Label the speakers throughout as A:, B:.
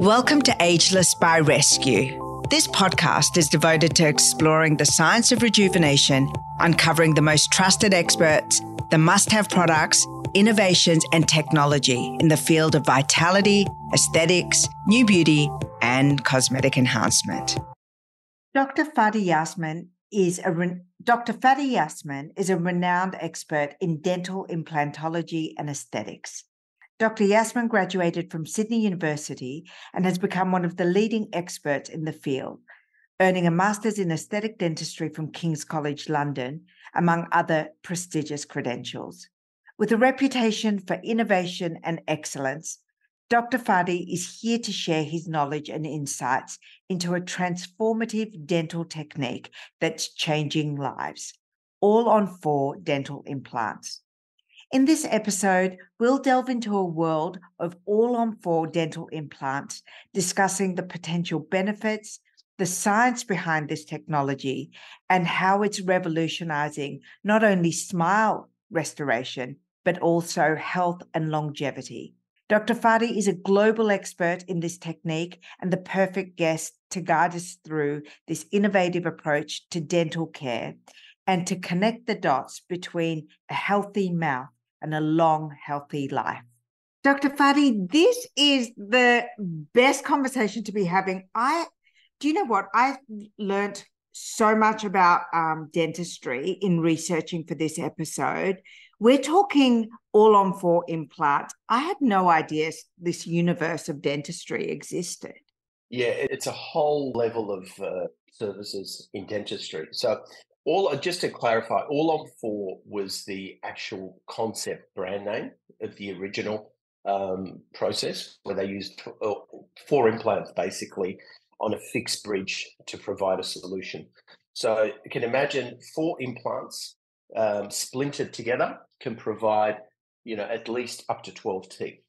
A: Welcome to Ageless by Rescu. This podcast is devoted to exploring the science of rejuvenation, uncovering the most trusted experts, the must have products, innovations, and technology in the field of vitality, aesthetics, new beauty, and cosmetic enhancement. Dr. Fadi Yassmin is a re- Dr. Fadi Yassmin is a renowned expert in dental implantology and aesthetics. Dr. Yassmin graduated from Sydney University and has become one of the leading experts in the field, earning a master's in aesthetic dentistry from King's College London, among other prestigious credentials. With a reputation for innovation and excellence, Dr. Fadi is here to share his knowledge and insights into a transformative dental technique that's changing lives, all on four dental implants. In this episode, we'll delve into a world of all on four dental implants, discussing the potential benefits, the science behind this technology, and how it's revolutionizing not only smile restoration, but also health and longevity. Dr. Fadi is a global expert in this technique and the perfect guest to guide us through this innovative approach to dental care and to connect the dots between a healthy mouth and a long, healthy life. Dr. Fadi, this is the best conversation to be having. I do you know what? I learned so much about um, dentistry in researching for this episode. We're talking all on four implants. I had no idea this universe of dentistry existed.
B: Yeah, it's a whole level of uh, services in dentistry. So all uh, just to clarify, All on Four was the actual concept brand name of the original um, process where they used uh, four implants basically on a fixed bridge to provide a solution. So you can imagine four implants um, splintered together can provide, you know, at least up to 12 teeth.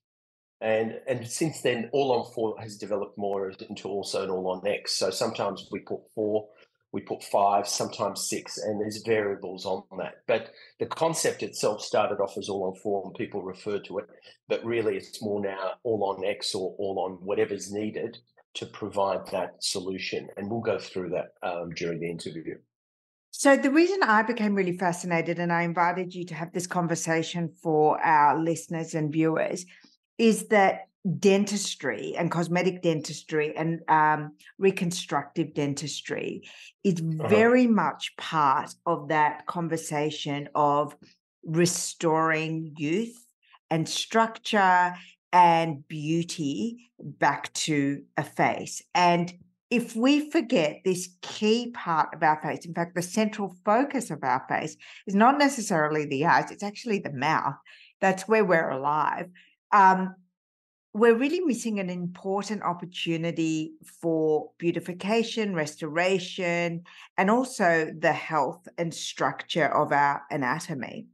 B: And and since then, all on four has developed more into also an all on X. So sometimes we put four we put five, sometimes six, and there's variables on that. But the concept itself started off as all on four, and people refer to it, but really it's more now all on X or all on whatever's needed to provide that solution. And we'll go through that um, during the interview.
A: So, the reason I became really fascinated and I invited you to have this conversation for our listeners and viewers is that dentistry and cosmetic dentistry and um, reconstructive dentistry is uh-huh. very much part of that conversation of restoring youth and structure and beauty back to a face. And if we forget this key part of our face, in fact, the central focus of our face is not necessarily the eyes, it's actually the mouth. That's where we're alive. Um, we're really missing an important opportunity for beautification, restoration, and also the health and structure of our anatomy.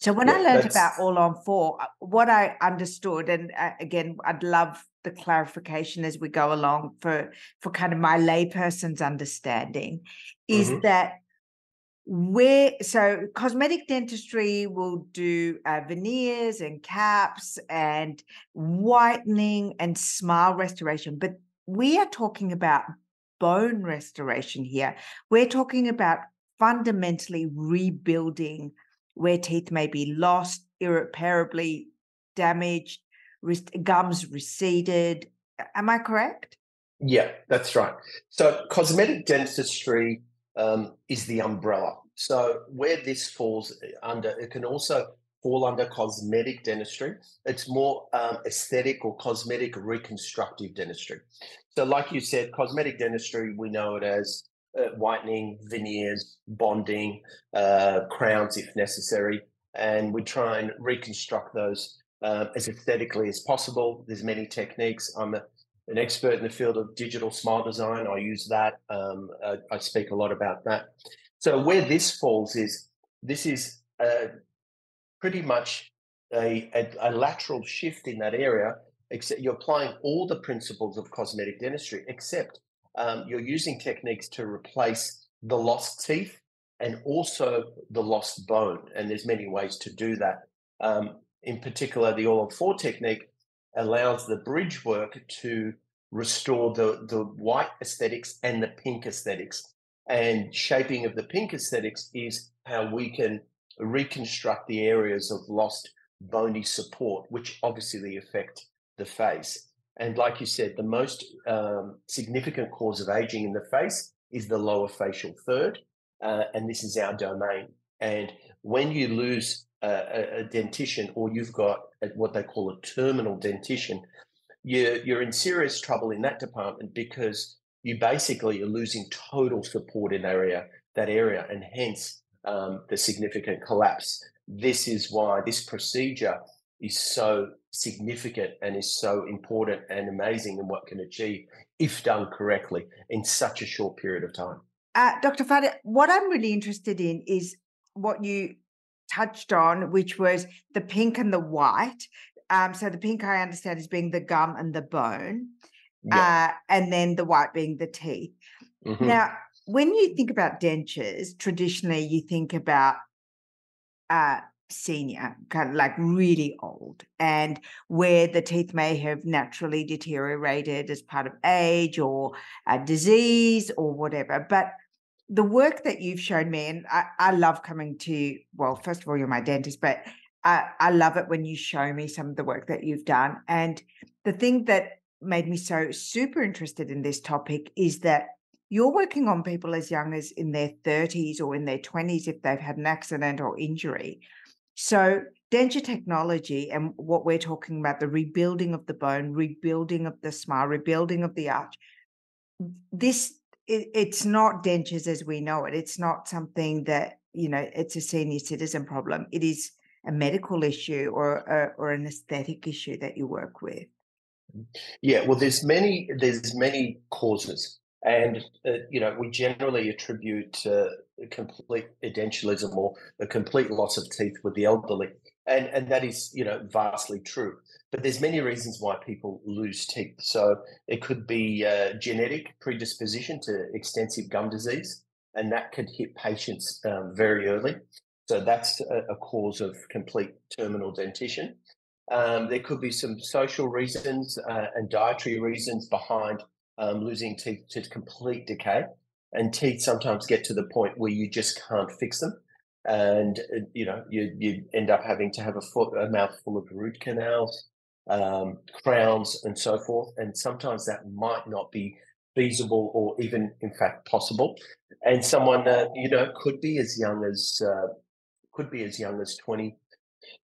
A: So when yeah, I learned that's... about all on four, uh, what I understood, and uh, again, I'd love the clarification as we go along for for kind of my layperson's understanding, is mm-hmm. that where so cosmetic dentistry will do uh, veneers and caps and whitening and smile restoration but we are talking about bone restoration here. We're talking about fundamentally rebuilding where teeth may be lost irreparably damaged gums receded. Am i correct?
B: Yeah that's right. So cosmetic dentistry um, is the umbrella. So where this falls eh, under, it can also fall under cosmetic dentistry. It's more um, aesthetic or cosmetic reconstructive dentistry. So, like you said, cosmetic dentistry, we know it as uh, whitening, veneers, bonding, uh, crowns if necessary, and we try and reconstruct those uh, as aesthetically as possible. There's many techniques. I'm a an expert in the field of digital smile design. I use that. Um, I, I, speak a lot about that. So where this falls is this is pretty much a, a, a, lateral shift in that area. Except you're applying all the principles of cosmetic dentistry, except um, you're using techniques to replace the lost teeth and also the lost bone. And there's many ways to do that. Um, in particular, the all on four technique allows the bridge work to restore the, the white aesthetics and the pink aesthetics. And shaping of the pink aesthetics is how we can reconstruct the areas of lost bony support, which obviously affect the face. And like you said, the most um, significant cause of aging in the face is the lower facial third. Uh, and this is our domain. And when you lose a, a, dentition or you've got a, what they call a terminal dentition, you're, you're in serious trouble in that department because you basically are losing total support in area that area, and hence um, the significant collapse. This is why this procedure is so significant and is so important and amazing and what can achieve if done correctly in such a short period of time.
A: Uh, Dr. Fadi, what I'm really interested in is what you touched on, which was the pink and the white. Um, so the pink I understand is being the gum and the bone, yeah. uh, and then the white being the teeth. Mm-hmm. Now, when you think about dentures, traditionally you think about uh, senior, kind of like really old, and where the teeth may have naturally deteriorated as part of age or a disease or whatever. But the work that you've shown me, and I, I love coming to, well, first of all, you're my dentist, but I, I love it when you show me some of the work that you've done. And the thing that made me so super interested in this topic is that you're working on people as young as in their 30s or in their 20s if they've had an accident or injury. So, denture technology and what we're talking about the rebuilding of the bone, rebuilding of the smile, rebuilding of the arch. This it, it's not dentures as we know it. It's not something that you know. It's a senior citizen problem. It is a medical issue or a, or an aesthetic issue that you work with.
B: Yeah, well, there's many there's many causes, and uh, you know we generally attribute uh, complete edentulism or a complete loss of teeth with the elderly, and and that is you know vastly true. But there's many reasons why people lose teeth. So it could be uh, genetic predisposition to extensive gum disease, and that could hit patients um, very early. So that's a, a, cause of complete terminal dentition. Um, there could be some social reasons uh, and dietary reasons behind um, losing teeth to complete decay. And teeth sometimes get to the point where you just can't fix them and uh, you know you you end up having to have a, foot, a mouthful of root canals um, crowns, and so forth. And sometimes that might not be feasible or even, in fact, possible. And someone that you know could be as young as uh, could be as young as 20,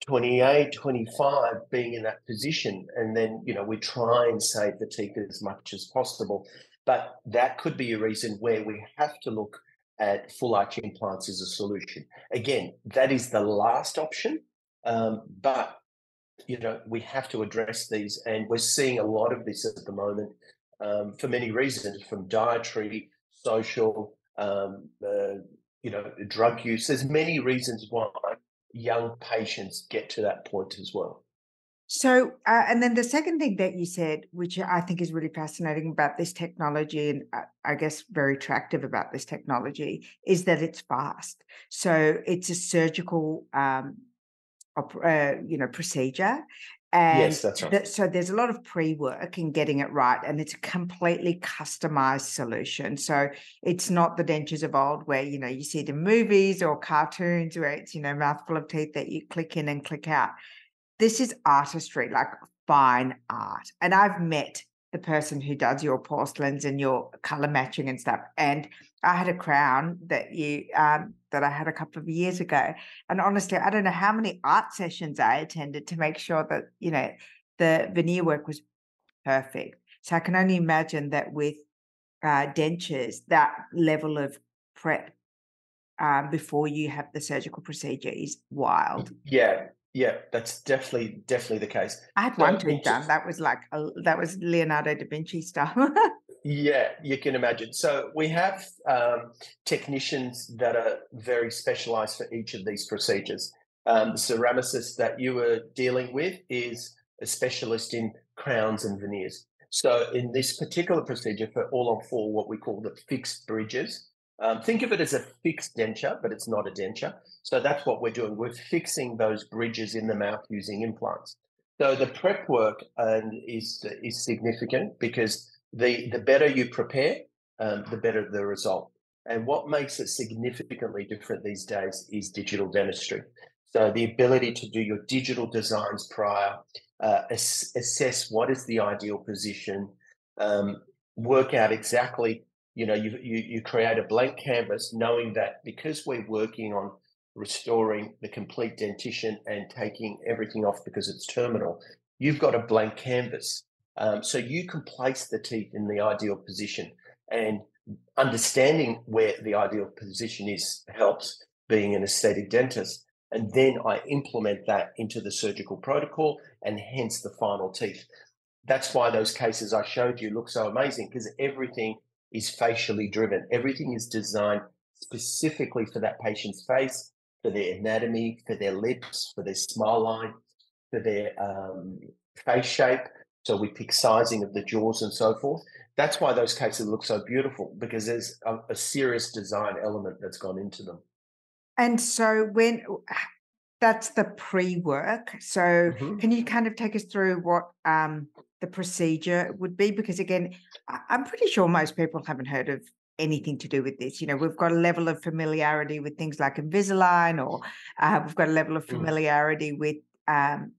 B: 28, 25, being in that position. And then you know we try and save the teeth as much as possible. But that could be a reason where we have to look at full arch implants as a solution. Again, that is the last option. Um, but you know, we have to address these, and we're seeing a lot of this at the moment um, for many reasons, from dietary, social, um, uh, you know, drug use. There's many reasons why young patients get to that point as well.
A: So, uh, and then the second thing that you said, which I think is really fascinating about this technology, and uh, I guess very attractive about this technology, is that it's fast. So, it's a surgical um, uh, you know procedure and
B: yes, that's right. Th-
A: so there's a lot of pre-work in getting it right, and it's a completely customized solution. So it's not the dentures of old where you know you see the movies or cartoons where it's you know mouthful of teeth that you click in and click out. This is artistry, like fine art. And I've met the person who does your porcelains and your color matching and stuff. And I had a crown that you um, that I had a couple of years ago, and honestly, I don't know how many art sessions I attended to make sure that you know the veneer work was perfect. So I can only imagine that with uh, dentures, that level of prep um, before you have the surgical procedure is wild.
B: Yeah, yeah, that's definitely definitely the case.
A: I had one tooth done. That was like a, that was Leonardo da Vinci stuff.
B: yeah, you can imagine. So we have um, technicians that are very specialised for each of these procedures. Um, the ceramicist that you were dealing with is a specialist in crowns and veneers. So in this particular procedure for all on four, what we call the fixed bridges, um, think of it as a fixed denture, but it's not a denture. So that's what we're doing. We're fixing those bridges in the mouth using implants. So the prep work um, is is significant because the the better you prepare, um, the better the result. And what makes it significantly different these days is digital dentistry. So the ability to do your digital designs prior, uh, ass- assess what is the ideal position, um, work out exactly. You know, you, you you create a blank canvas, knowing that because we're working on restoring the complete dentition and taking everything off because it's terminal, you've got a blank canvas. Um, so you can place the teeth in the ideal position. And understanding where the ideal position is helps being an aesthetic dentist. And then I implement that into the surgical protocol and hence the final teeth. That's why those cases I showed you look so amazing because everything is facially driven. Everything is designed specifically for that patient's face, for their anatomy, for their lips, for their smile line, for their um, face shape. So we pick sizing of the jaws and so forth. That's why those cases look so beautiful because there's a, a serious design element that's gone into them.
A: And so when that's the pre-work, so mm-hmm. can you kind of take us through what um, the procedure would be? Because again, I'm pretty sure most people haven't heard of anything to do with this. You know, we've got a level of familiarity with things like Invisalign, or uh, we've got a level of mm. familiarity mm. with um,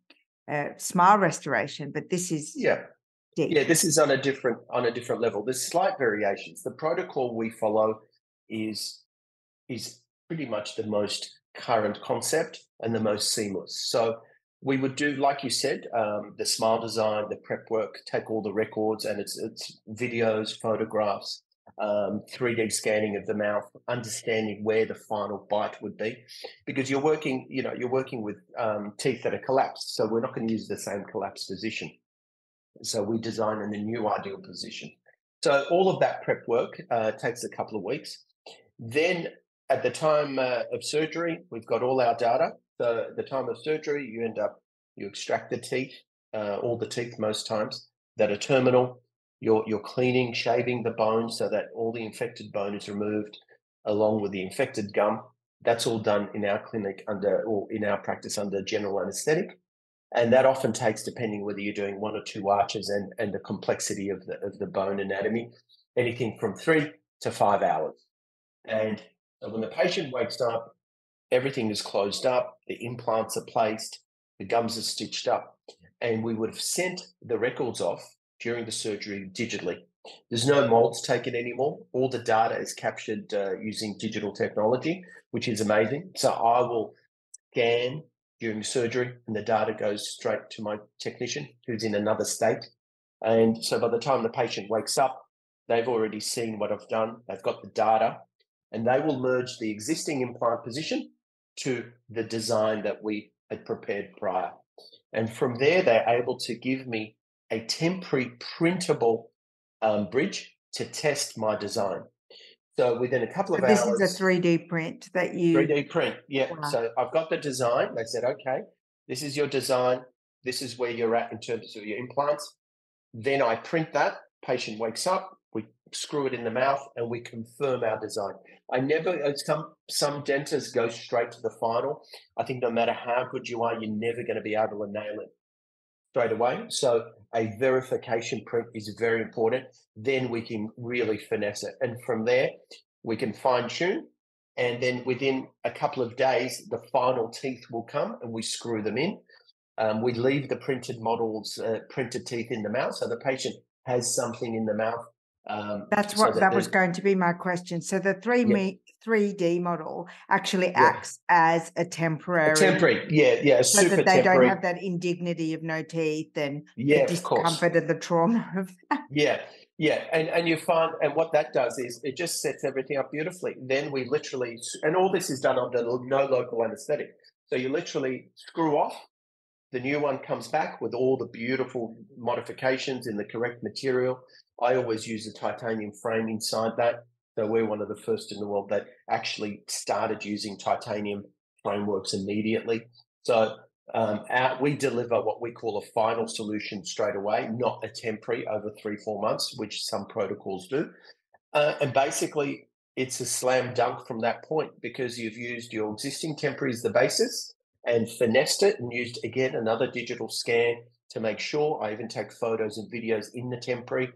A: uh, smile restoration, but this is
B: yeah. Deep. Yeah, this is on a different on a different level. There's slight variations. The protocol we follow is is pretty much the most current concept and the most seamless. So we would do, like you said, um, the smile design, the prep work, take all the records and it's it's videos, photographs, um, 3D scanning of the mouth, understanding where the final bite would be, because you're working, you know, you're working with um, teeth that are collapsed, so we're not going to use the same collapsed position. So we design in a new ideal position. So all of that prep work uh, takes a couple of weeks. Then at the time uh, of surgery, we've got all our data. At the time of surgery, you end up you extract the teeth, uh, all the teeth most times that are terminal you're, you're cleaning, shaving the bone so that all the infected bone is removed along with the infected gum. That's all done in our clinic under, or in our practice under general anesthetic. And that often takes, depending whether you're doing one or two arches and, and the complexity of the, of the bone anatomy, anything from three to five hours. And so when the patient wakes up, everything is closed up, the implants are placed, the gums are stitched up, and we would have sent the records off during the surgery digitally. There's no molds taken anymore. All the data is captured uh, using digital technology, which is amazing. So I will scan during surgery and the data goes straight to my technician who's in another state. And so by the time the patient wakes up, they've already seen what I've done. They've got the data and they will merge the existing implant position to the design that we had prepared prior. And from there, they're able to give me a temporary printable um, bridge to test my design. So within a couple of
A: so this
B: hours,
A: this is a 3D print that you
B: 3D print. Yeah. Wow. So I've got the design. They said, okay, this is your design. This is where you're at in terms of your implants. Then I print that. Patient wakes up. Screw it in the mouth and we confirm our design. I never uh, some some dentists go straight to the final. I think no matter how good you are, you're never going to be able to nail it straight away. So a verification print is very important. Then we can really finesse it. And from there, we can fine tune. And then within a couple of days, the final teeth will come and we screw them in. Um, we leave the printed models, uh, printed teeth in the mouth. So the patient has something in the mouth
A: um, That's what so that, that was going to be my question. So the three yeah. me, 3D model actually yeah. acts as a temporary, a
B: temporary, yeah, yeah,
A: so that they temporary. don't have that indignity of no teeth and yeah, the discomfort of, of the trauma of that.
B: Yeah, yeah, and and you find and what that does is it just sets everything up beautifully. Then we literally and all this is done under no local anesthetic. So you literally screw off. The new one comes back with all the beautiful modifications in the correct material. I always use a titanium frame inside that. So we're one of the first in the world that actually started using titanium frameworks immediately. So um, our, we deliver what we call a final solution straight away, not a temporary over three, four months, which some protocols do. Uh, and basically, it's a slam dunk from that point because you've used your existing temporary as the basis and finessed it and used again another digital scan to make sure. I even take photos and videos in the temporary.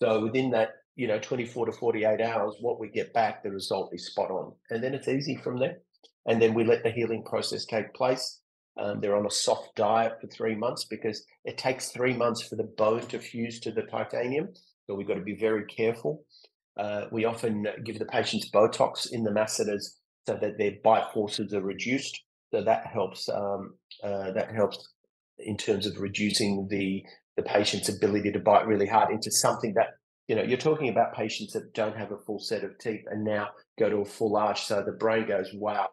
B: So within that, you know, 24 to 48 hours, what we get back, the result is spot on. And then it's easy from there. And then we let the healing process take place. Um, they're on a soft diet for three months because it takes three months for the bone to fuse to the titanium. So we've got to be very careful. Uh, we often give the patients Botox in the masseters so that their bite forces are reduced. So that helps. Um, uh, that helps in terms of reducing the the patient's ability to bite really hard into something that you know you're talking about patients that don't have a full set of teeth and now go to a full arch so the brain goes wow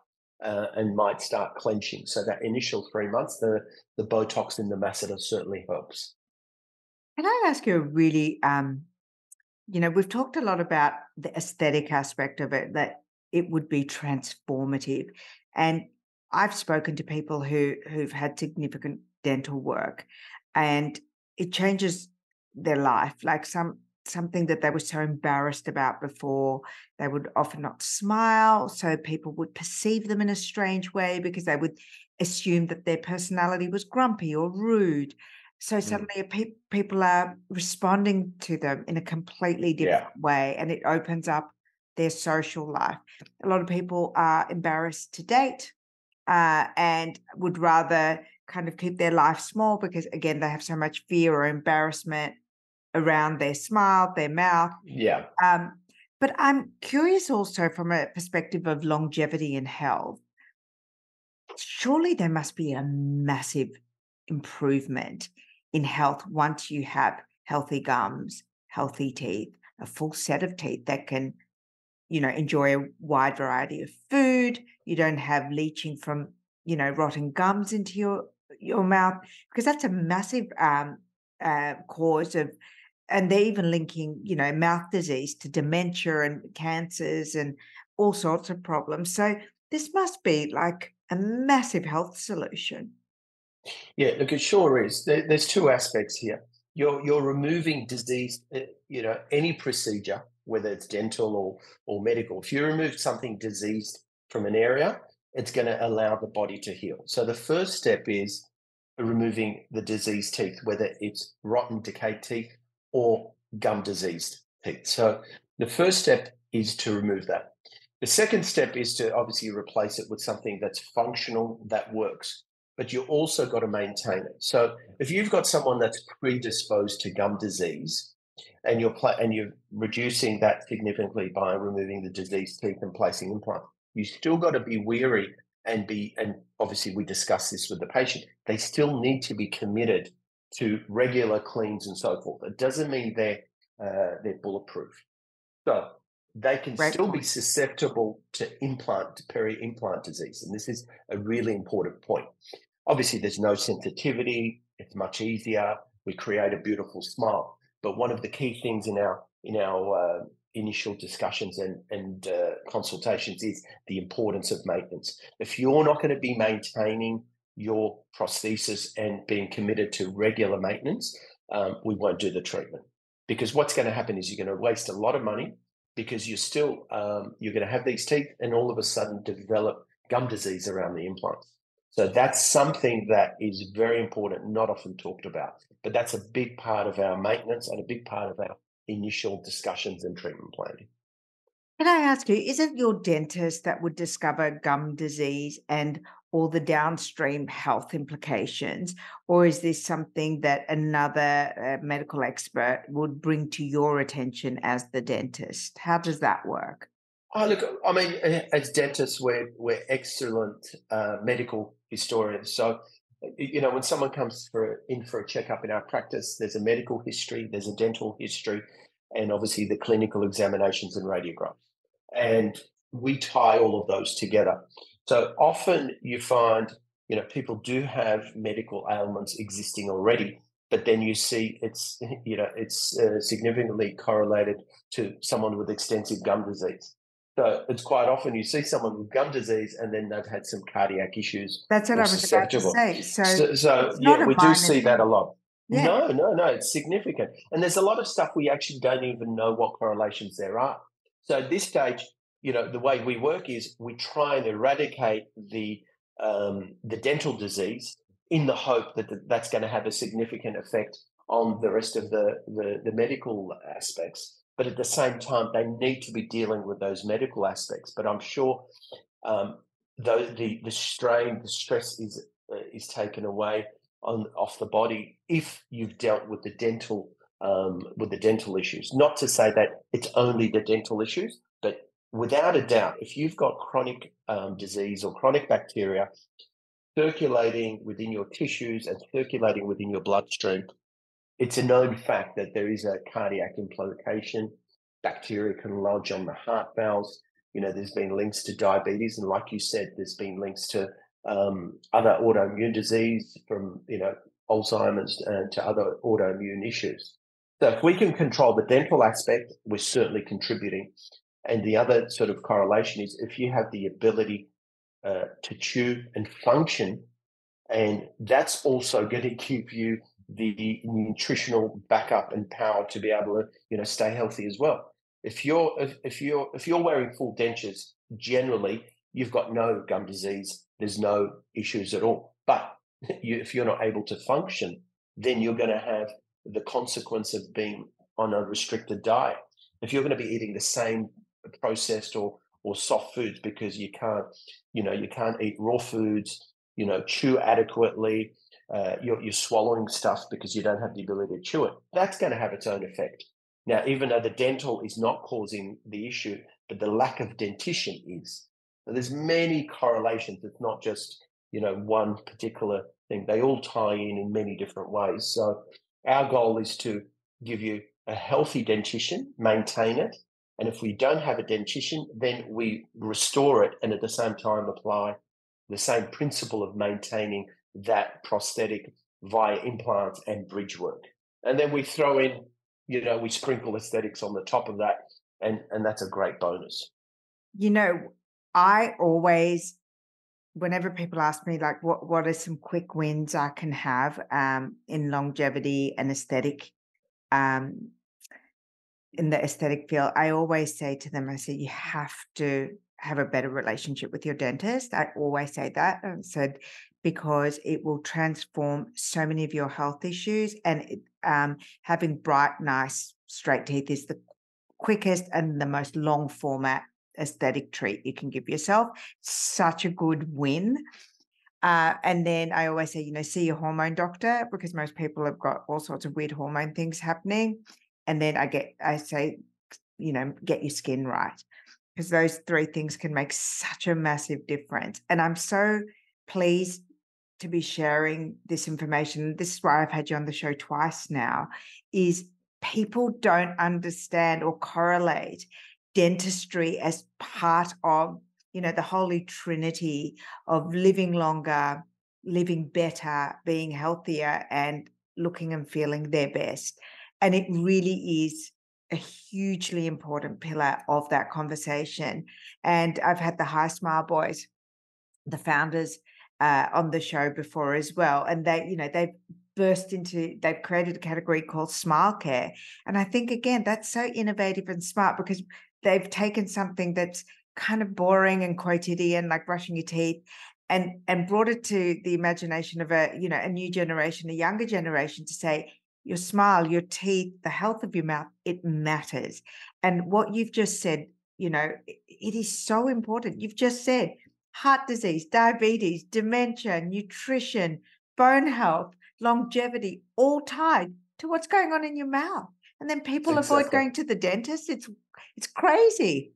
B: uh, and might start clenching. So that initial three months the the botox in the masseter certainly helps.
A: Can i ask you a really um you know we've talked a lot about the aesthetic aspect of it that it would be transformative. And i've spoken to people who who've had significant dental work and it changes their life like some something that they were so embarrassed about before they would often not smile so people would perceive them in a strange way because they would assume that their personality was grumpy or rude so mm. suddenly pe- people are responding to them in a completely different yeah. way and it opens up their social life a lot of people are embarrassed to date uh, and would rather kind of keep their life small because again they have so much fear or embarrassment around their smile their mouth.
B: Yeah.
A: Um, but i'm curious also from a perspective of longevity and health. Surely there must be a massive improvement in health once you have healthy gums healthy teeth a full set of teeth that can you know enjoy a wide variety of food. You don't have leaching from you know rotten gums into your your mouth because that's a massive um, uh, cause of and they're even linking you know mouth disease to dementia and cancers and all sorts of problems. So this must be like a massive health solution.
B: Yeah look it sure is. There, there's two aspects here. You're you're removing disease eh, you know any procedure whether it's dental or or medical. If you remove something diseased from an area it's going to allow the body to heal. So the first step is removing the diseased teeth, whether it's rotten, decayed teeth or gum diseased teeth. So the first step is to remove that. The second step is to obviously replace it with something that's functional, that works, but you also got to maintain it. So if you've got someone that's predisposed to gum disease, and you're and you're reducing that significantly by removing the diseased teeth and placing implants, you still got to be weary and be and obviously we discuss this with the patient they still need to be committed to regular cleans and so forth. It doesn't mean they're uh, they're bulletproof. So they can right. still be susceptible to implant to peri-implant disease and this is a really important point. Obviously there's no sensitivity it's much easier we create a beautiful smile but one of the key things in our in our uh, initial discussions and, and uh, consultations is the importance of maintenance. If you're not going to be maintaining your prosthesis and being committed to regular maintenance, um, we won't do the treatment. Because what's going to happen is you're going to waste a lot of money because you're still um, you're going to have these teeth and all of a sudden develop gum disease around the implants. So that's something that is very important, not often talked about. But that's a big part of our maintenance and a big part of our initial discussions and treatment planning.
A: Can I ask you, isn't your dentist that would discover gum disease and all the downstream health implications? Or is this something that another uh, medical expert would bring to your attention as the dentist? How does that work?
B: Oh, look, I mean, as dentists, we're, we're excellent uh, medical historians. So you know, when someone comes for in for a checkup in our practice, there's a medical history, there's a dental history, and obviously the clinical examinations and radiographs. And we tie all of those together. So often you find, you know, people do have medical ailments existing already, but then you see it's, you know, it's uh, significantly correlated to someone with extensive gum disease. So it's quite often you see someone with gum disease and then they've had some cardiac issues.
A: That's what I was about to say. So,
B: so, so yeah, we do see that a lot. Yeah. No, no, no, it's significant. And there's a lot of stuff we actually don't even know what correlations there are. So at this stage, you know, the way we work is we try and eradicate the um, the dental disease in the hope that that's going to have a significant effect on the rest of the, the, the medical aspects. But at the same time, they need to be dealing with those medical aspects. But I'm sure um, the, the the strain, the stress is uh, is taken away on off the body if you've dealt with the dental um, with the dental issues. Not to say that it's only the dental issues, but without a doubt, if you've got chronic um, disease or chronic bacteria circulating within your tissues and circulating within your bloodstream, it's a known fact that there is a cardiac implication. Bacteria can lodge on the heart valves. You know, there's been links to diabetes, and like you said, there's been links to um, other autoimmune disease from you know Alzheimer's and to other autoimmune issues. So if we can control the dental aspect, we're certainly contributing. And the other sort of correlation is if you have the ability uh, to chew and function, and that's also going to give you the nutritional backup and power to be able to you know stay healthy as well. If you're if, if you're if you're wearing full dentures, generally you've got no gum disease. There's no issues at all. But you, if you're not able to function, then you're going to have the consequence of being on a restricted diet. If you're going to be eating the same processed or or soft foods because you can't, you know, you can't eat raw foods, you know, chew adequately, uh, you're, you're swallowing stuff because you don't have the ability to chew it. That's going to have its own effect. Now, even though the dental is not causing the issue, but the lack of dentition is. So there's many correlations. It's not just you know one particular thing. They all tie in in many different ways. So our goal is to give you a healthy dentition, maintain it, and if we don't have a dentition, then we restore it and at the same time apply the same principle of maintaining that prosthetic via implants and bridge work. And then we throw in, you know, we sprinkle aesthetics on the top of that, and and that's a great bonus.
A: You know, I always, whenever people ask me like, what what are some quick wins I can have um, in longevity and aesthetic, um, in the aesthetic field, I always say to them, I say, you have to have a better relationship with your dentist. I always say that. I said because it will transform so many of your health issues. And um, having bright, nice, straight teeth is the quickest and the most long format aesthetic treat you can give yourself. Such a good win. Uh, and then I always say, you know, see your hormone doctor because most people have got all sorts of weird hormone things happening. And then I get, I say, you know, get your skin right because those three things can make such a massive difference. And I'm so pleased to be sharing this information, this is why I've had you on the show twice now, is people don't understand or correlate dentistry as part of, you know, the holy trinity of living longer, living better, being healthier, and looking and feeling their best. And it really is a hugely important pillar of that conversation. And I've had the Hismile Boys, the founders, uh, on the show before as well. And they, you know, they've burst into, they've created a category called Smile Care. And I think, again, that's so innovative and smart because they've taken something that's kind of boring and quotidian, like brushing your teeth, and and brought it to the imagination of a you know a new generation a younger generation to say your smile your teeth the health of your mouth it matters and what you've just said you know it is so important you've just said heart disease, diabetes, dementia, nutrition, bone health, longevity, all tied to what's going on in your mouth. And then people exactly. avoid going to the dentist. It's it's crazy.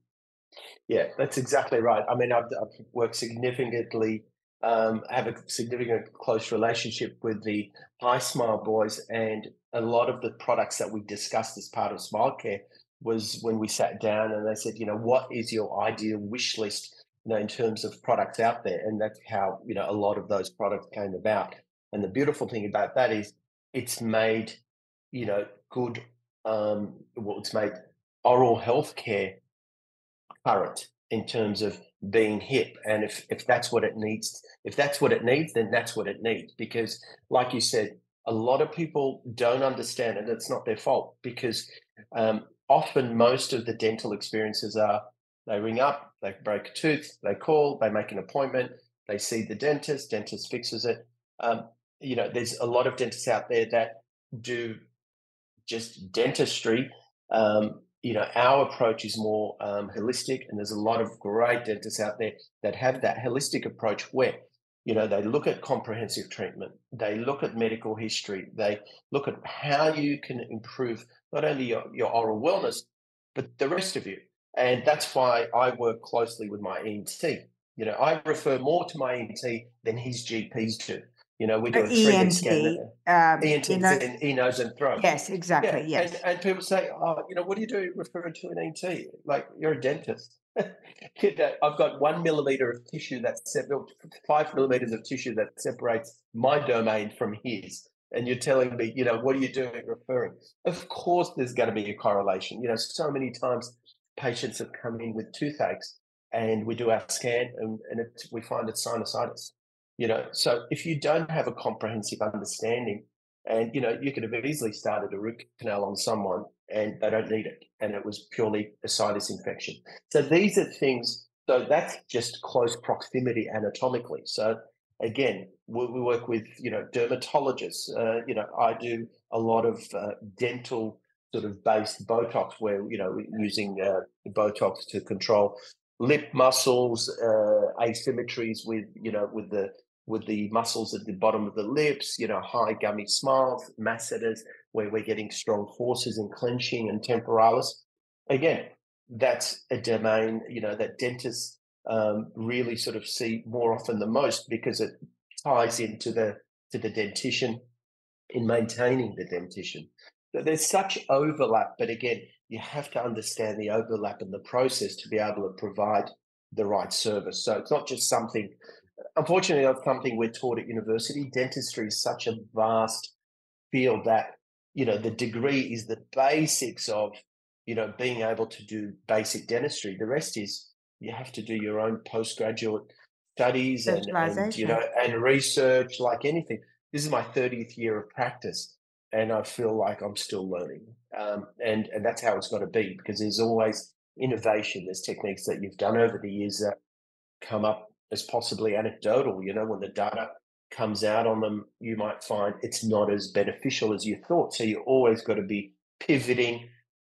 B: Yeah, that's exactly right. I mean, I've, I've worked significantly, um, have a significant close relationship with the Hismile Boys, and a lot of the products that we discussed as part of Smile Care was when we sat down and they said, you know, what is your ideal wish list know, in terms of products out there. And that's how, you know, a lot of those products came about. And the beautiful thing about that is it's made, you know, good, um, well, it's made oral health care current in terms of being hip. And if, if that's what it needs, if that's what it needs, then that's what it needs. Because like you said, a lot of people don't understand and it's not their fault because um, often most of the dental experiences are they ring up, they break a tooth, they call, they make an appointment, They see the dentist, dentist fixes it. Um, you know, there's a lot of dentists out there that do just dentistry. Um, you know, our approach is more um, holistic, and there's a lot of great dentists out there that have that holistic approach where, you know, they look at comprehensive treatment, they look at medical history, they look at how you can improve not only your, your oral wellness, but the rest of you. And that's why I work closely with my ENT. You know, I refer more to my ENT than his GPs do. You know, we do a three
A: ENT,
B: scan.
A: um,
B: ENT,
A: you know-
B: in nose, and throat.
A: yes, exactly.
B: Yeah,
A: Yes.
B: and, and people say, "Oh, you know, what do you do referring to an ENT? Like you're a dentist." You know, I've got one millimeter of tissue that's five millimeters of tissue that separates my domain from his, and you're telling me, you know, what are you doing referring? Of course, there's going to be a correlation. You know, so many times patients have come in with toothaches, and we do our scan, and, and it, we find it's sinusitis. You know, so if you don't have a comprehensive understanding and you know, you could have easily started a root canal on someone and they don't need it, and it was purely a sinus infection. So these are things. So that's just close proximity anatomically. So again, we, we work with you know dermatologists. Uh, you know, I do a lot of uh, dental sort of based Botox, where you know using uh, Botox to control lip muscles, uh, asymmetries with you know with the with the muscles at the bottom of the lips, you know, high gummy smiles, masseters, where we're getting strong forces and clenching and temporalis. Again, that's a domain, you know, that dentists um, really sort of see more often than most because it ties into the to the dentition in maintaining the dentition. There's such overlap, but again, you have to understand the overlap and the process to be able to provide the right service. So it's not just something unfortunately, that's something we're taught at university. Dentistry is such a vast field that you know the degree is the basics of you know being able to do basic dentistry. The rest is you have to do your own postgraduate studies and, and you know and research like anything. This is my thirtieth year of practice, and I feel like I'm still learning. Um, and and that's how it's got to be because there's always innovation. There's techniques that you've done over the years that come up as possibly anecdotal. You know, when the data comes out on them, you might find it's not as beneficial as you thought. So you always got to be pivoting,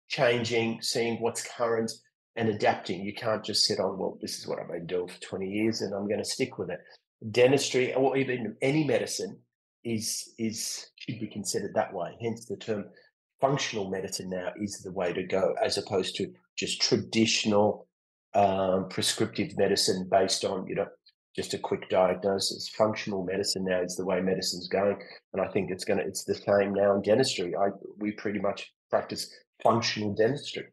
B: changing, seeing what's current and adapting. You can't just sit on, well, this is what I've been doing for 20 years and I'm going to stick with it. Dentistry or even any medicine is is should be considered that way. Hence the term functional medicine now is the way to go as opposed to just traditional um, prescriptive medicine based on you know just a quick diagnosis. Functional medicine now is the way medicine's going, and I think it's gonna it's the same now in dentistry. I we pretty much practice functional dentistry.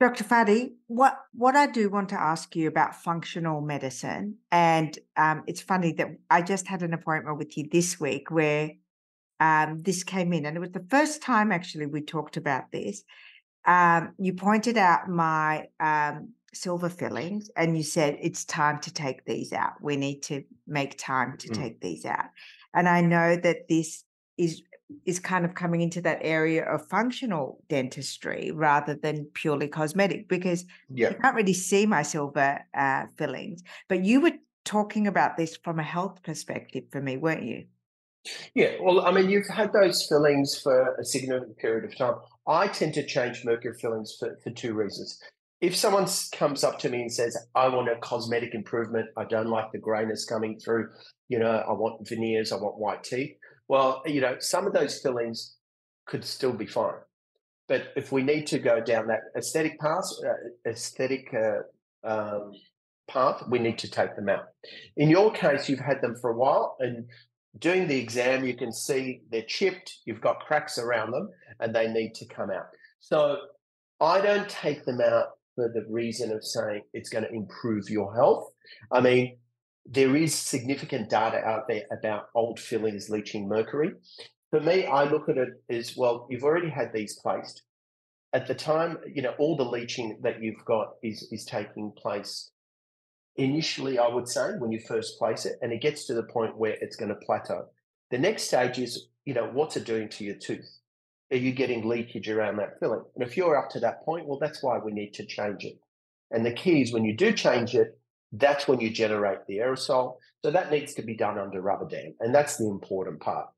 A: Dr. Fadi, what, what I do want to ask you about functional medicine, and um, it's funny that I just had an appointment with you this week where um, this came in, and it was the first time actually we talked about this. Um, you pointed out my um, silver fillings, and you said it's time to take these out. We need to make time to
B: Mm.
A: take these out, and I know that this is is kind of coming into that area of functional dentistry rather than purely cosmetic because
B: Yeah.
A: you can't really see my silver uh, fillings. But you were talking about this from a health perspective for me, weren't you?
B: Yeah, well, I mean, you've had those fillings for a significant period of time. I tend to change mercury fillings for, for two reasons. If someone comes up to me and says, I want a cosmetic improvement, I don't like the grayness coming through, you know, I want veneers, I want white teeth. Well, you know, some of those fillings could still be fine. But if we need to go down that aesthetic path, uh, aesthetic uh, um, path, we need to take them out. In your case, you've had them for a while, and doing the exam, you can see they're chipped, you've got cracks around them, and they need to come out. So I don't take them out for the reason of saying it's going to improve your health. I mean, there is significant data out there about old fillings leaching mercury. For me, I look at it as well, you've already had these placed. At the time, you know, all the leaching that you've got is, is taking place initially, I would say, when you first place it, and it gets to the point where it's going to plateau. The next stage is, you know, what's it doing to your tooth? Are you getting leakage around that filling? And if you're up to that point, well, that's why we need to change it. And the key is when you do change it, that's when you generate the aerosol. So that needs to be done under rubber dam. And that's the important part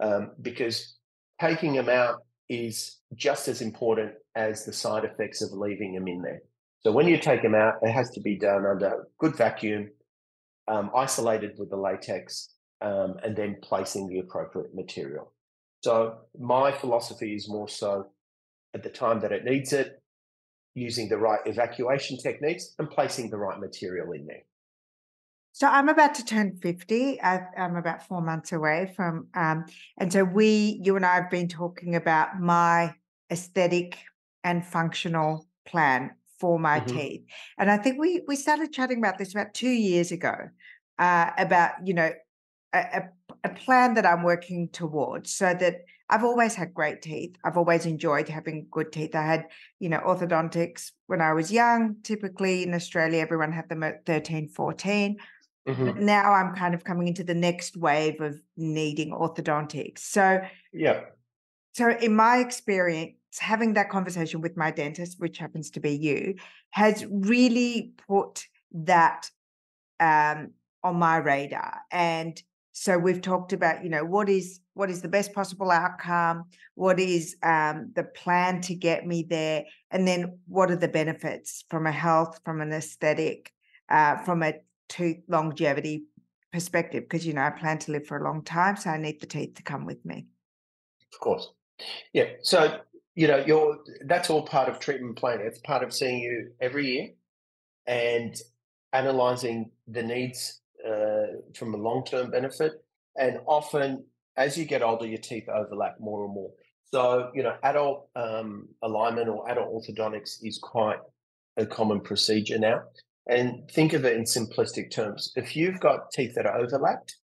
B: um, because taking them out is just as important as the side effects of leaving them in there. So when you take them out, it has to be done under good vacuum, um, isolated with the latex, um, and then placing the appropriate material. So my philosophy is more so at the time that it needs it, using the right evacuation techniques and placing the right material in there.
A: So I'm about to turn 50. I, am about four months away from, um, and so we, you and I have been talking about my aesthetic and functional plan for my mm-hmm. teeth. And I think we we started chatting about this about two years ago, uh, about you know a, a, a plan that I'm working towards, so that I've always had great teeth. I've always enjoyed having good teeth. I had, you know, orthodontics when I was young. Typically in Australia, everyone had them at 13, 14. Mm-hmm. Now I'm kind of coming into the next wave of needing orthodontics. So,
B: yeah.
A: So, in my experience, having that conversation with my dentist, which happens to be you, has really put that um, on my radar. And so we've talked about, you know, what is what is the best possible outcome, what is um, the plan to get me there, and then what are the benefits from a health, from an aesthetic, uh, from a tooth longevity perspective because you know I plan to live for a long time, so I need the teeth to come with me.
B: Of course, yeah. So you know, you're that's all part of treatment planning. It's part of seeing you every year and analyzing the needs uh, from a long term benefit. And often, as you get older, your teeth overlap more and more. So, you know, adult um, alignment or adult orthodontics is quite a common procedure now. And think of it in simplistic terms. If you've got teeth that are overlapped,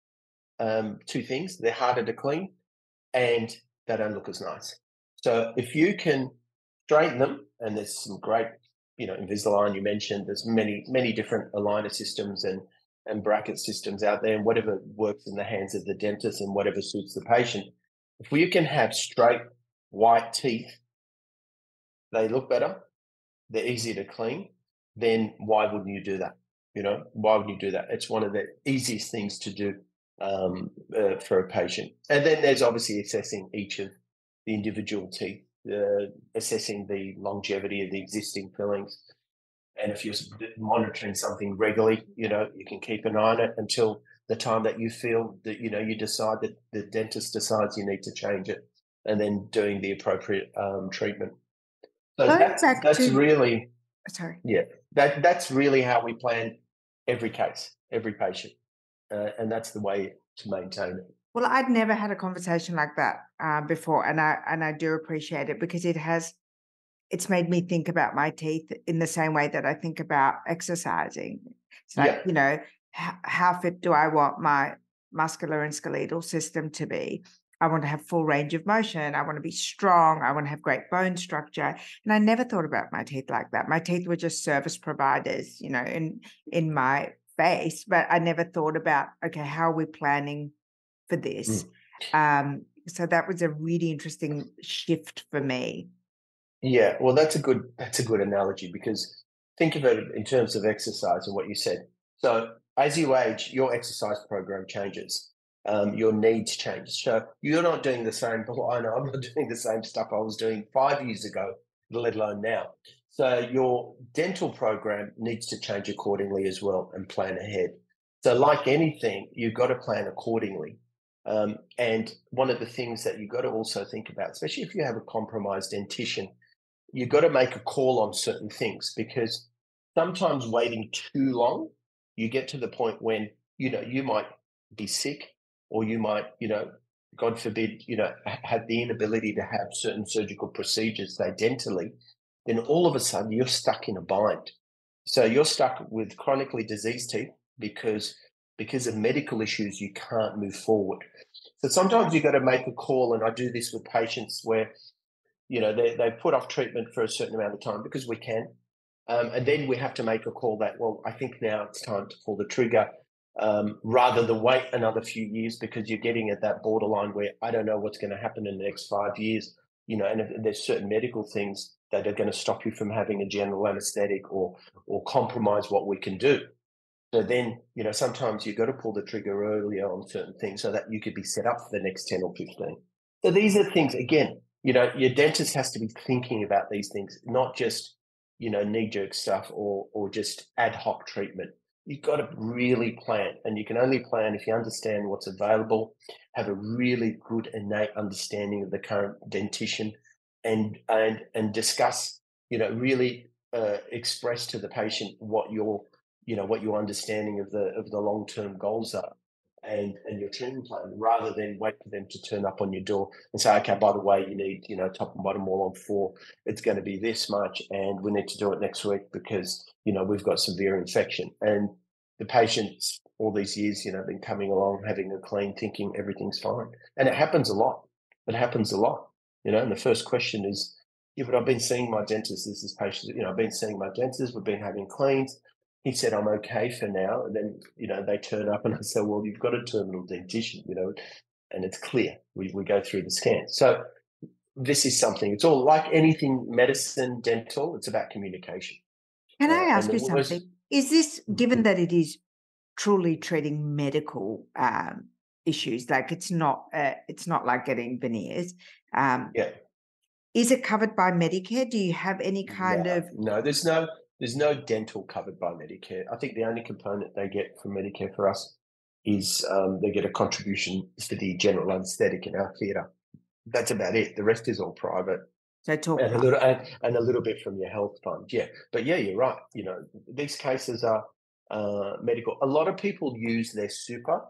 B: um, two things, they're harder to clean and they don't look as nice. So if you can straighten them, and there's some great, you know, Invisalign you mentioned, there's many, many different aligner systems and and bracket systems out there, and whatever works in the hands of the dentist and whatever suits the patient. If we can have straight white teeth, they look better, they're easier to clean, then why wouldn't you do that? You know, why would you do that? It's one of the easiest things to do um, uh, for a patient. And then there's obviously assessing each of the individual teeth, uh, assessing the longevity of the existing fillings. And if you're monitoring something regularly, you know, you can keep an eye on it until the time that you feel that, you know, you decide that the dentist decides you need to change it and then doing the appropriate um, treatment. So that's, that's to... really,
A: sorry.
B: Yeah, that, that's really how we plan every case, every patient. Uh, and that's the way to maintain it.
A: Well, I'd never had a conversation like that uh, before, and I and I do appreciate it because it has it's made me think about my teeth in the same way that I think about exercising. It's like yeah. you know, h- how fit do I want my muscular and skeletal system to be? I want to have full range of motion. I want to be strong. I want to have great bone structure. And I never thought about my teeth like that. My teeth were just service providers, you know, in in my face. But I never thought about okay, how are we planning for this. Mm. Um, so that was a really interesting shift for me.
B: Yeah, well, that's a good that's a good analogy because think of it in terms of exercise and what you said. So as you age, your exercise program changes. Um, your needs change. So you're not doing the same. I know I'm not doing the same stuff I was doing five years ago, let alone now. So your dental program needs to change accordingly as well and plan ahead. So, like anything, you've got to plan accordingly. Um, and one of the things that you've got to also think about, especially if you have a compromised dentition, you've got to make a call on certain things because sometimes waiting too long, you get to the point when, you know, you might be sick or you might, you know, God forbid, you know, have the inability to have certain surgical procedures, they dentally, then all of a sudden you're stuck in a bind. So you're stuck with chronically diseased teeth because because of medical issues, you can't move forward. So sometimes you've got to make a call, and I do this with patients where, you know, they, they put off treatment for a certain amount of time because we can. Um, and then we have to make a call that, well, I think now it's time to pull the trigger um, rather than wait another few years because you're getting at that borderline where I don't know what's going to happen in the next five years, you know, and there's certain medical things that are going to stop you from having a general anesthetic or or compromise what we can do. So then, you know, sometimes you've got to pull the trigger earlier on certain things so that you could be set up for the next 10 or 15. So these are things, again, you know, your dentist has to be thinking about these things, not just, you know, knee jerk stuff or, or just ad hoc treatment. You've got to really plan, and you can only plan if you understand what's available, have a really good innate understanding of the current dentition, and and and discuss, you know, really uh, express to the patient what your you know what your understanding of the of the long term goals are and and your treatment plan rather than wait for them to turn up on your door and say okay by the way you need you know top and bottom all on four. It's going to be this much and we need to do it next week because you know we've got severe infection. And the patients all these years you know been coming along having a clean thinking everything's fine. And it happens a lot. It happens a lot you know and the first question is yeah but i've been seeing my dentist. This is patients you know i've been seeing my dentist. We've been having cleans he said, I'm okay for now. And then, you know, they turn up and I said, well, you've got a terminal dentition, you know, and it's clear. We, we go through the scan. So this is something, it's all like anything medicine, dental, it's about communication.
A: Can I uh, ask you something? Is this, given mm-hmm. that it is truly treating medical um, issues, like it's not, uh, it's not like getting veneers. Um,
B: yeah.
A: Is it covered by Medicare? Do you have any kind
B: no,
A: of?
B: No, there's no there's no dental covered by Medicare. I think the only component they get from Medicare for us is um, they get a contribution for the general anaesthetic in our theatre. That's about it. The rest is all private.
A: So talk
B: and a little and, and, a little bit from your health fund. Yeah, but yeah, you're right. You know, these cases are uh, medical. A lot of people use their super,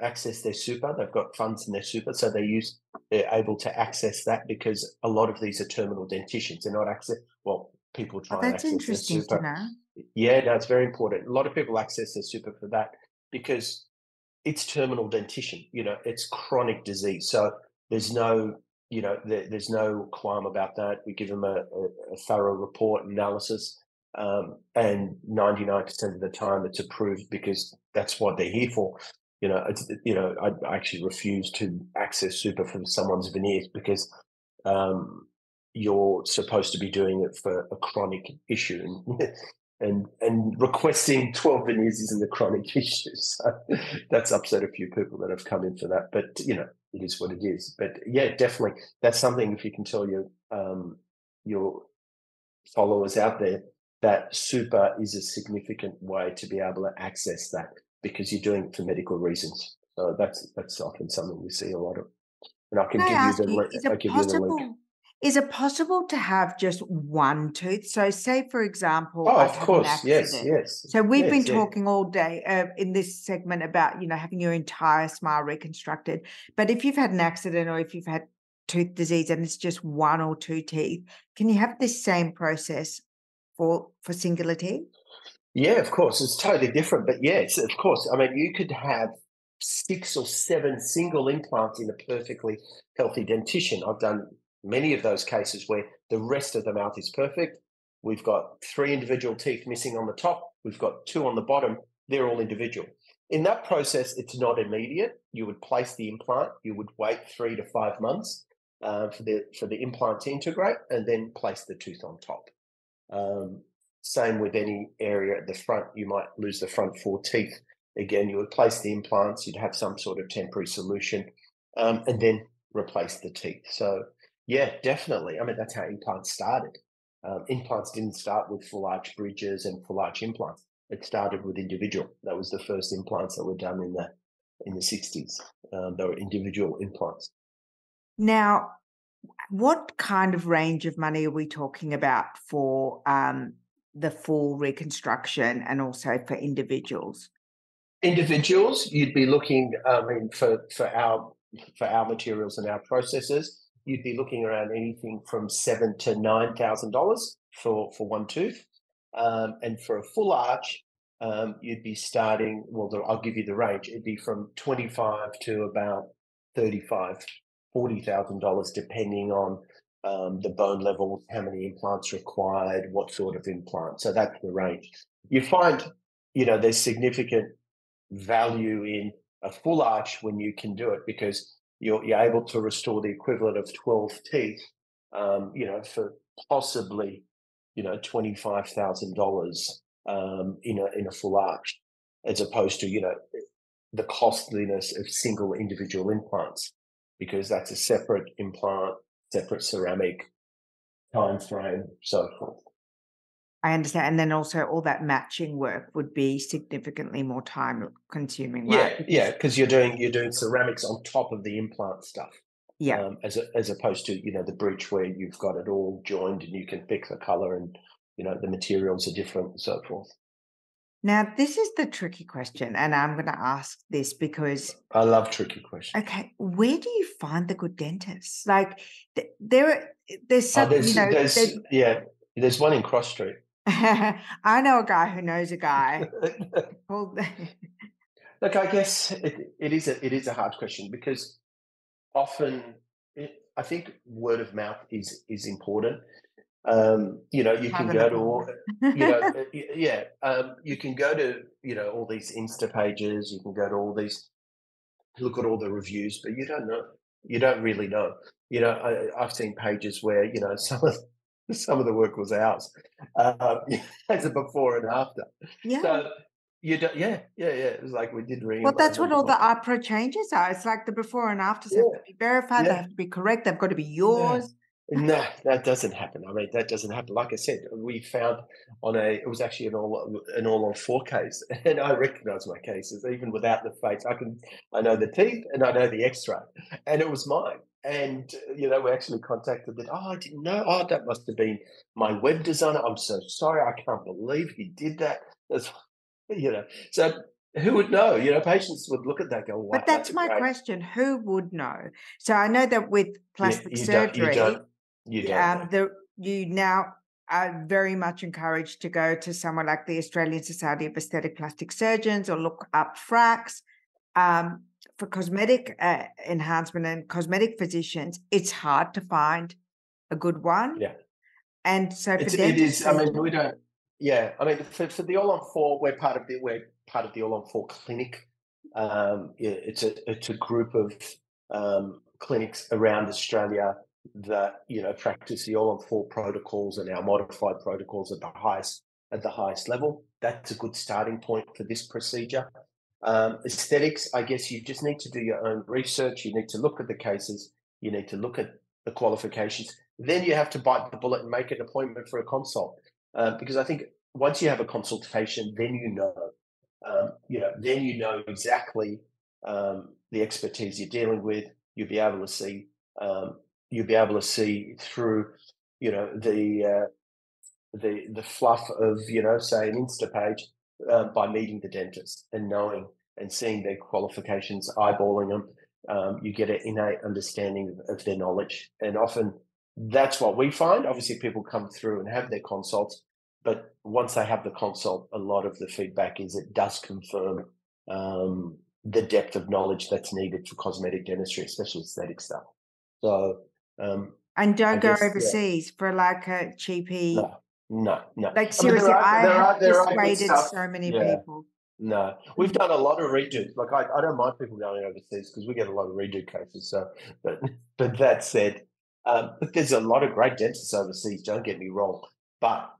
B: access their super. They've got funds in their super, so they use they're able to access that because a lot of these are terminal dentitions. They're not access. Well, people try.
A: Oh, that's interesting to know.
B: Yeah, no, it's very important. A lot of people access their super for that because it's terminal dentition. You know, it's chronic disease. So there's no, you know, there, there's no qualm about that. We give them a, a, a thorough report analysis, um, and 99% of the time it's approved because that's what they're here for. You know, it's, you know, I, I actually refuse to access super for someone's veneers because um, you're supposed to be doing it for a chronic issue. And, and requesting 12 veneers isn't a chronic issue. So that's upset a few people that have come in for that. But, you know, it is what it is. But yeah, definitely. That's something if you can tell your, um, your followers out there that super is a significant way to be able to access that because you're doing it for medical reasons. So that's that's often something we see a lot of. And I can, can give you the link.
A: I'll give possible, you the link. Is it possible to have just one tooth? So, say for example,
B: oh, of course, yes, yes.
A: So we've
B: yes,
A: been talking yes. all day uh, in this segment about you know having your entire smile reconstructed. But if you've had an accident or if you've had tooth disease and it's just one or two teeth, can you have this same process for for singular teeth?
B: Yeah, of course, it's totally different. But yes, of course. I mean, you could have six or seven single implants in a perfectly healthy dentition. I've done many of those cases where the rest of the mouth is perfect. We've got three individual teeth missing on the top. We've got two on the bottom. They're all individual. In that process, it's not immediate. You would place the implant. You would wait three to five months uh, for the for the implant to integrate, and then place the tooth on top. Um, same with any area at the front. You might lose the front four teeth. Again, you would place the implants. You'd have some sort of temporary solution, um, and then replace the teeth. So yeah, definitely. I mean, that's how implants started. Um, implants didn't start with full arch bridges and full arch implants. It started with individual. That was the first implants that were done in the in the sixties. Um, they were individual implants.
A: Now, what kind of range of money are we talking about for um, the full reconstruction and also for individuals?
B: Individuals, you'd be looking. I mean, for for our for our materials and our processes, you'd be looking around anything from seven to nine thousand dollars for for one tooth, um, and for a full arch, um, you'd be starting. Well, the, I'll give you the range. It'd be from twenty five to about thirty five, forty thousand dollars, depending on um, the bone level, how many implants required, what sort of implant. So that's the range. You find, you know, there's significant value in a full arch when you can do it because you're, you're able to restore the equivalent of 12 teeth, um, you know, for possibly, you know, $25,000 um, in, a, in a full arch. as opposed to, you know, the costliness of single individual implants, because that's a separate implant, separate ceramic time frame, so forth.
A: I understand. And then also all that matching work would be significantly more time consuming,
B: Yeah,
A: right?
B: yeah, because you're doing you're doing ceramics on top of the implant stuff,
A: Yeah.
B: um, as a, as opposed to you know the bridge where you've got it all joined and you can pick the color and you know the materials are different and so forth.
A: Now, this is the tricky question, and I'm going to ask this because,
B: I love tricky questions.
A: okay, where do you find the good dentists? Like, th- there, are- there's
B: Oh,
A: some, you know,
B: there's
A: there's,
B: yeah, there's one in Cross Street.
A: I know a guy who knows a guy called,
B: Look, I guess it, it is a it is a hard question because often it, I think word of mouth is is important. Um, you know, you can go to all, you know, yeah, um, you can go to you know all these Insta pages. You can go to all these look at all the reviews, but you don't know. You don't really know. You know, I, I've seen pages where you know some of some of the work was ours um, as a before and after.
A: yeah.
B: So you don't, yeah, yeah, yeah. It was like we did ring.
A: Well, that's what all the AHPRA changes are. It's like the before and afters have to be verified, they have to be correct, they've got to be
B: Yeah.
A: yours.
B: No, that doesn't happen. I mean, that doesn't happen. Like I said, we found on a it was actually an all an all on four case, and I recognise my cases even without the face. I can I know the teeth and I know the X-ray, and it was mine. And you know, we actually contacted that. Oh, I didn't know. Oh, that must have been my web designer. I'm so sorry. I can't believe he did that. That's you know. So who would know? You know, patients would look at that, and go, "Wow,
A: But that's
B: a
A: my
B: great."
A: question. Who would know? So I know that with
B: You,
A: plastic
B: you don't. You
A: surgery,
B: don't. You don't. know.
A: um, the you now are very much encouraged to go to someone like the Australian Society of Aesthetic Plastic Surgeons or look up FRACS. Um, for cosmetic uh, enhancement and cosmetic physicians, it's hard to find a good one.
B: Yeah.
A: And so for
B: It's, it is. I mean, we don't. Yeah, I mean, for, for the All on Four, we're part of the we're part of the All on Four clinic. Um, yeah, it's a it's a group of um, clinics around Australia that you know practice the All on Four protocols and our modified protocols at the highest at the highest level. That's a good starting point for this procedure. Um, aesthetics, I guess you just need to do your own research. You need to look at the cases. You need to look at the qualifications. Then you have to bite the bullet and make an appointment for a consult. Uh, because I think once you have a consultation, then you know, um, you know, then you know exactly um, the expertise you're dealing with. You'll be able to see, um, you'll be able to see through, you know, the uh, the the fluff of you know, say an Insta page uh, by meeting the dentist and knowing and seeing their qualifications, eyeballing them. Um, you get an innate understanding of, of their knowledge, and often that's what we find. Obviously, people come through and have their consults, but once they have the consult, a lot of the feedback is it does confirm um, the depth of knowledge that's needed for cosmetic dentistry, especially aesthetic stuff. So, um,
A: and don't go
B: guess, yeah.
A: overseas for like a cheapy.
B: no, no, no.
A: Like
B: I mean,
A: seriously,
B: there are,
A: I have
B: there are good
A: persuaded so many
B: Yeah.
A: people.
B: No, we've done a lot of redo. Like I, I don't mind people going overseas because we get a lot of redo cases. So, but but that said, um, but there's a lot of great dentists overseas. Don't get me wrong, but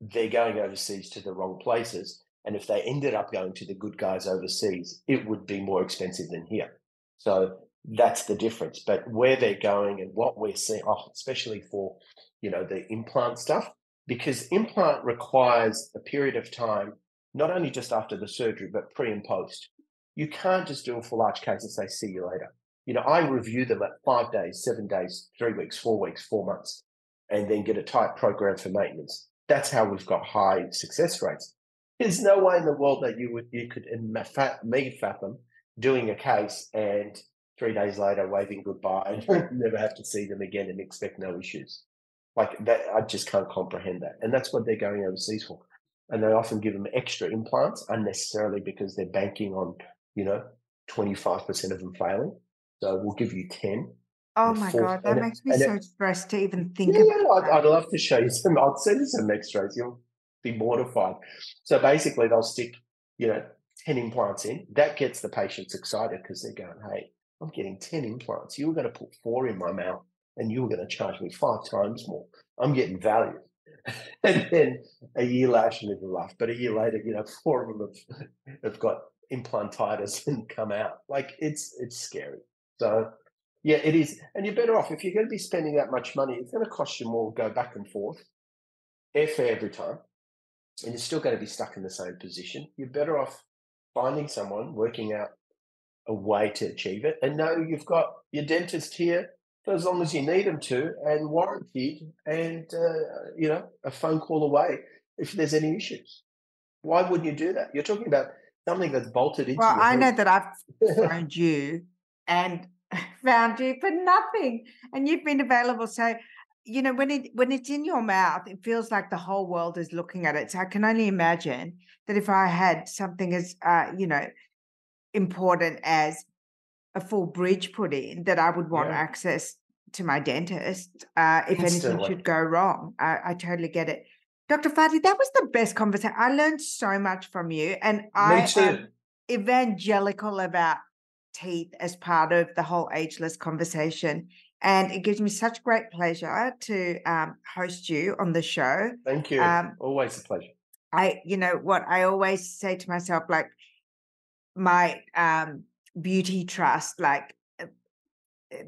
B: they're going overseas to the wrong places. And if they ended up going to the good guys overseas, it would be more expensive than here. So that's the difference. But where they're going and what we're seeing, oh, especially for you know the implant stuff, because implant requires a period of time not only just after the surgery, but pre and post. You can't just do a full arch case and say, see you later. You know, I review them at five days, seven days, three weeks, four weeks, four months, and then get a tight program for maintenance. That's how we've got high success rates. There's no way in the world that you would you could me fathom doing a case and three days later waving goodbye and never have to see them again and expect no issues. Like that, I just can't comprehend that. And that's what they're going overseas for. And they often give them extra implants unnecessarily because they're banking on you know 25% of them failing. So we'll give you 10
A: Oh my
B: fourth-
A: God, that makes me so stressed to even think
B: yeah,
A: about
B: I'd, I'd love to show you some i'll send you some x-rays you'll be mortified. So basically they'll stick you know 10 implants in. That gets the patients excited because they're going hey i'm getting 10 implants. You were going to put four in my mouth and you were going to charge me five times more i'm getting value and then a year later, live a laugh, but a year later, you know, four of them have, have got implantitis and come out. Like it's it's scary. So yeah, it is. And you're better off if you're going to be spending that much money, it's going to cost you more go back and forth, airfare every time, and you're still going to be stuck in the same position. You're better off finding someone, working out a way to achieve it, and know you've got your dentist here for as long as you need them to, and warranted, and uh, you know a phone call away if there's any issues. Why wouldn't you do that? You're talking about something that's bolted into.
A: Well, I know that I've phoned you and found you for nothing, and you've been available. So, you know, when it when it's in your mouth, it feels like the whole world is looking at it. So I can only imagine that if I had something as uh, you know important as a full bridge put in, that I would want yeah. access to my dentist uh, if Instantly. anything should go wrong. I, I totally get it. Dr. Fadi, that was the best conversation. I learned so much from you, and Me I too. am evangelical about teeth as part of the whole ageless conversation. And it gives me such great pleasure to um, host you on the show.
B: Thank you. Um, always a pleasure.
A: I, you know, what I always say to myself, like my um, beauty trust, like uh,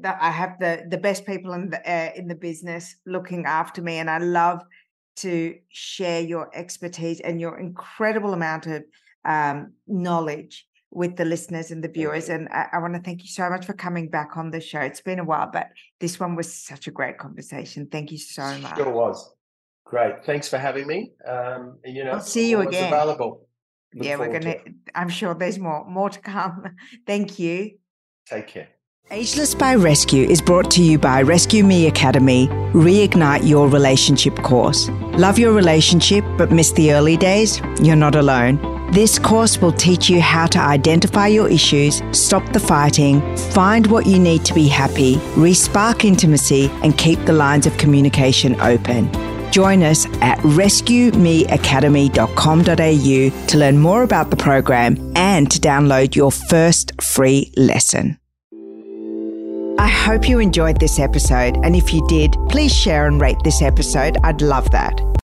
A: that I have the the best people in the uh, in the business looking after me, and I love to share your expertise and your incredible amount of um, knowledge with the listeners and the viewers. And I, I want to thank you so much for coming back on the show. It's been a while, but this one was such a great conversation. Thank you so much.
B: Sure was. Great. Thanks for having me. Um, and you know,
A: I'll see you again.
B: Available.
A: Look yeah, we're gonna. To I'm sure there's more more to come. Thank you.
B: Take care.
A: Ageless by Rescu is brought to you by Rescue Me Academy, Reignite Your Relationship course. Love your relationship but miss the early days? You're not alone. This course will teach you how to identify your issues, stop the fighting, find what you need to be happy, respark intimacy, and keep the lines of communication open. Join us at rescuemeacademy.com.au to learn more about the program and to download your first free lesson. I hope you enjoyed this episode, and if you did, please share and rate this episode. I'd love that.